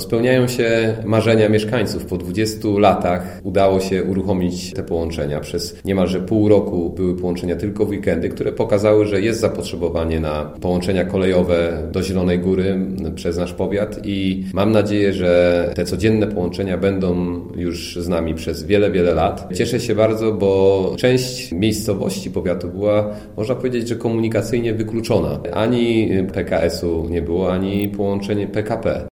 Spełniają się marzenia mieszkańców. Po 20 latach udało się uruchomić te połączenia. Przez niemalże pół roku były połączenia tylko w weekendy, które pokazały, że jest zapotrzebowanie na połączenia kolejowe do Zielonej Góry przez nasz powiat i mam nadzieję, że te codzienne połączenia będą już z nami przez wiele, wiele lat. Cieszę się bardzo, bo część miejscowości powiatu była, można powiedzieć, że komunikacyjnie wykluczona. Ani PKS-u nie było, ani połączenie PKP.